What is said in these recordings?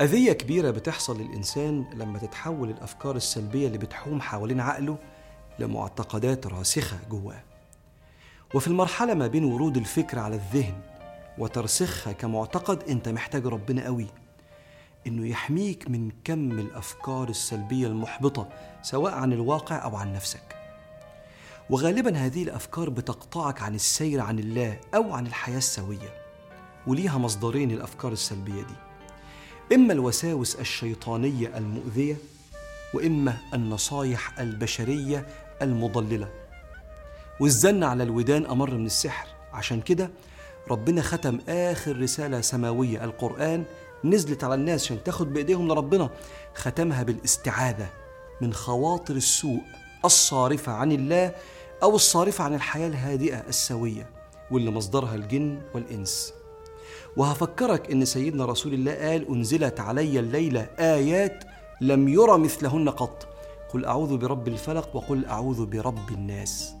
أذية كبيرة بتحصل للإنسان لما تتحول الأفكار السلبية اللي بتحوم حوالين عقله لمعتقدات راسخة جواه. وفي المرحلة ما بين ورود الفكر على الذهن وترسخها كمعتقد أنت محتاج ربنا قوي إنه يحميك من كم الأفكار السلبية المحبطة سواء عن الواقع أو عن نفسك. وغالبا هذه الأفكار بتقطعك عن السير عن الله أو عن الحياة السوية وليها مصدرين الأفكار السلبية دي. إما الوساوس الشيطانية المؤذية وإما النصايح البشرية المضللة. والزن على الودان أمر من السحر. عشان كده ربنا ختم آخر رسالة سماوية القرآن نزلت على الناس عشان تاخد بإيديهم لربنا. ختمها بالاستعاذة من خواطر السوء الصارفة عن الله أو الصارفة عن الحياة الهادئة السوية واللي مصدرها الجن والإنس. وهفكرك إن سيدنا رسول الله قال أنزلت علي الليلة آيات لم يرى مثلهن قط. قل أعوذ برب الفلق وقل أعوذ برب الناس.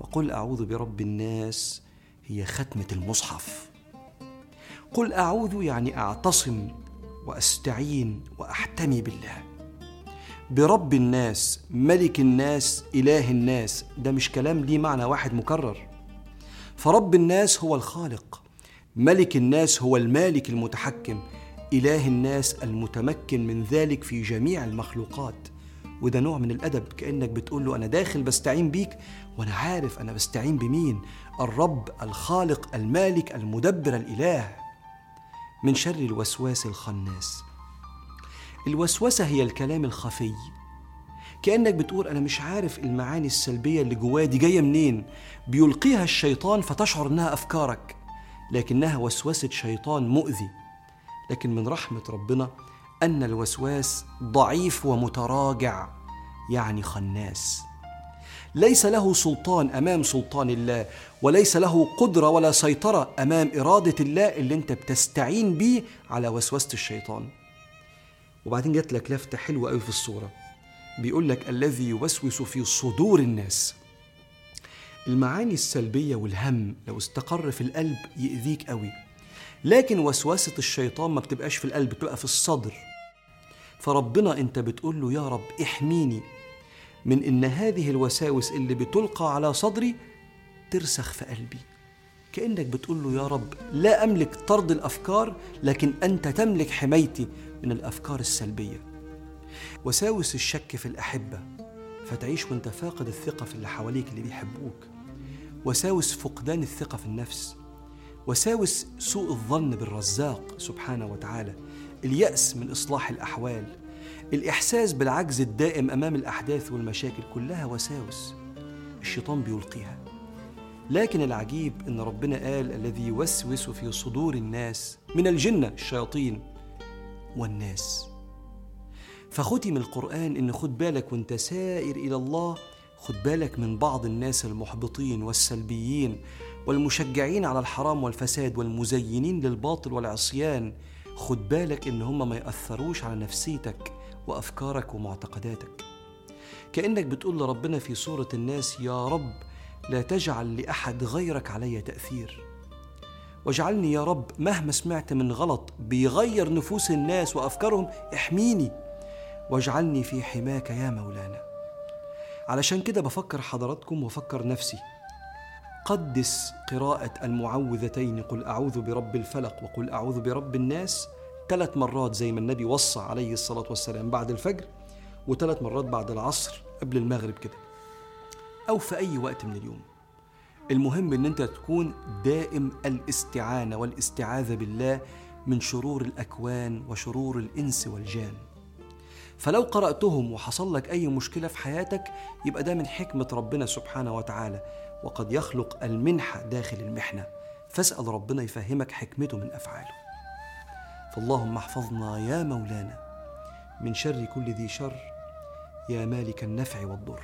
وقل أعوذ برب الناس هي ختمة المصحف. قل أعوذ يعني أعتصم وأستعين وأحتمي بالله. برب الناس ملك الناس إله الناس ده مش كلام ليه معنى واحد مكرر. فرب الناس هو الخالق. ملك الناس هو المالك المتحكم إله الناس المتمكن من ذلك في جميع المخلوقات. وده نوع من الأدب كأنك بتقول له أنا داخل بستعين بيك وأنا عارف أنا بستعين بمين؟ الرب الخالق المالك المدبر الإله. من شر الوسواس الخناس. الوسوسة هي الكلام الخفي. كأنك بتقول أنا مش عارف المعاني السلبية اللي جوايا دي جاية منين؟ بيلقيها الشيطان فتشعر إنها أفكارك. لكنها وسوسه شيطان مؤذي. لكن من رحمة ربنا أن الوسواس ضعيف ومتراجع يعني خناس. ليس له سلطان أمام سلطان الله وليس له قدرة ولا سيطرة أمام إرادة الله اللي أنت بتستعين بيه على وسوسه الشيطان. وبعدين جات لك لفتة حلوة قوي في الصورة. بيقول لك الذي يوسوس في صدور الناس. المعاني السلبية والهم لو استقر في القلب يأذيك قوي. لكن وسوسه الشيطان ما بتبقاش في القلب بتبقى في الصدر. فربنا انت بتقول له يا رب احميني من إن هذه الوساوس اللي بتلقى على صدري ترسخ في قلبي. كأنك بتقول له يا رب لا أملك طرد الأفكار لكن أنت تملك حمايتي من الأفكار السلبية. وساوس الشك في الأحبة فتعيش وانت فاقد الثقة في اللي حواليك اللي بيحبوك. وساوس فقدان الثقة في النفس وساوس سوء الظن بالرزاق سبحانه وتعالى اليأس من إصلاح الأحوال الإحساس بالعجز الدائم أمام الأحداث والمشاكل كلها وساوس الشيطان بيلقيها. لكن العجيب إن ربنا قال الذي يوسوس في صدور الناس من الجنة الشياطين والناس. فختم القرآن إن خد بالك وأنت سائر إلى الله خد بالك من بعض الناس المحبطين والسلبيين والمشجعين على الحرام والفساد والمزينين للباطل والعصيان. خد بالك إن هم ما ياثروش على نفسيتك وأفكارك ومعتقداتك. كأنك بتقول لربنا في سورة الناس يا رب لا تجعل لأحد غيرك علي تأثير. واجعلني يا رب مهما سمعت من غلط بيغير نفوس الناس وأفكارهم. احميني واجعلني في حماك يا مولانا. علشان كده بفكر حضراتكم وفكر نفسي. قدس قراءة المعوذتين قل أعوذ برب الفلق وقل أعوذ برب الناس ثلاث مرات زي ما النبي وصى عليه الصلاة والسلام بعد الفجر وثلاث مرات بعد العصر قبل المغرب كده. أو في أي وقت من اليوم. المهم إن أنت تكون دائم الاستعانة والاستعاذة بالله من شرور الأكوان وشرور الإنس والجان. فلو قرأتهم وحصل لك أي مشكلة في حياتك يبقى ده من حكمة ربنا سبحانه وتعالى. وقد يخلق المنحة داخل المحنة. فاسأل ربنا يفهمك حكمته من أفعاله. فاللهم احفظنا يا مولانا من شر كل ذي شر يا مالك النفع والضر.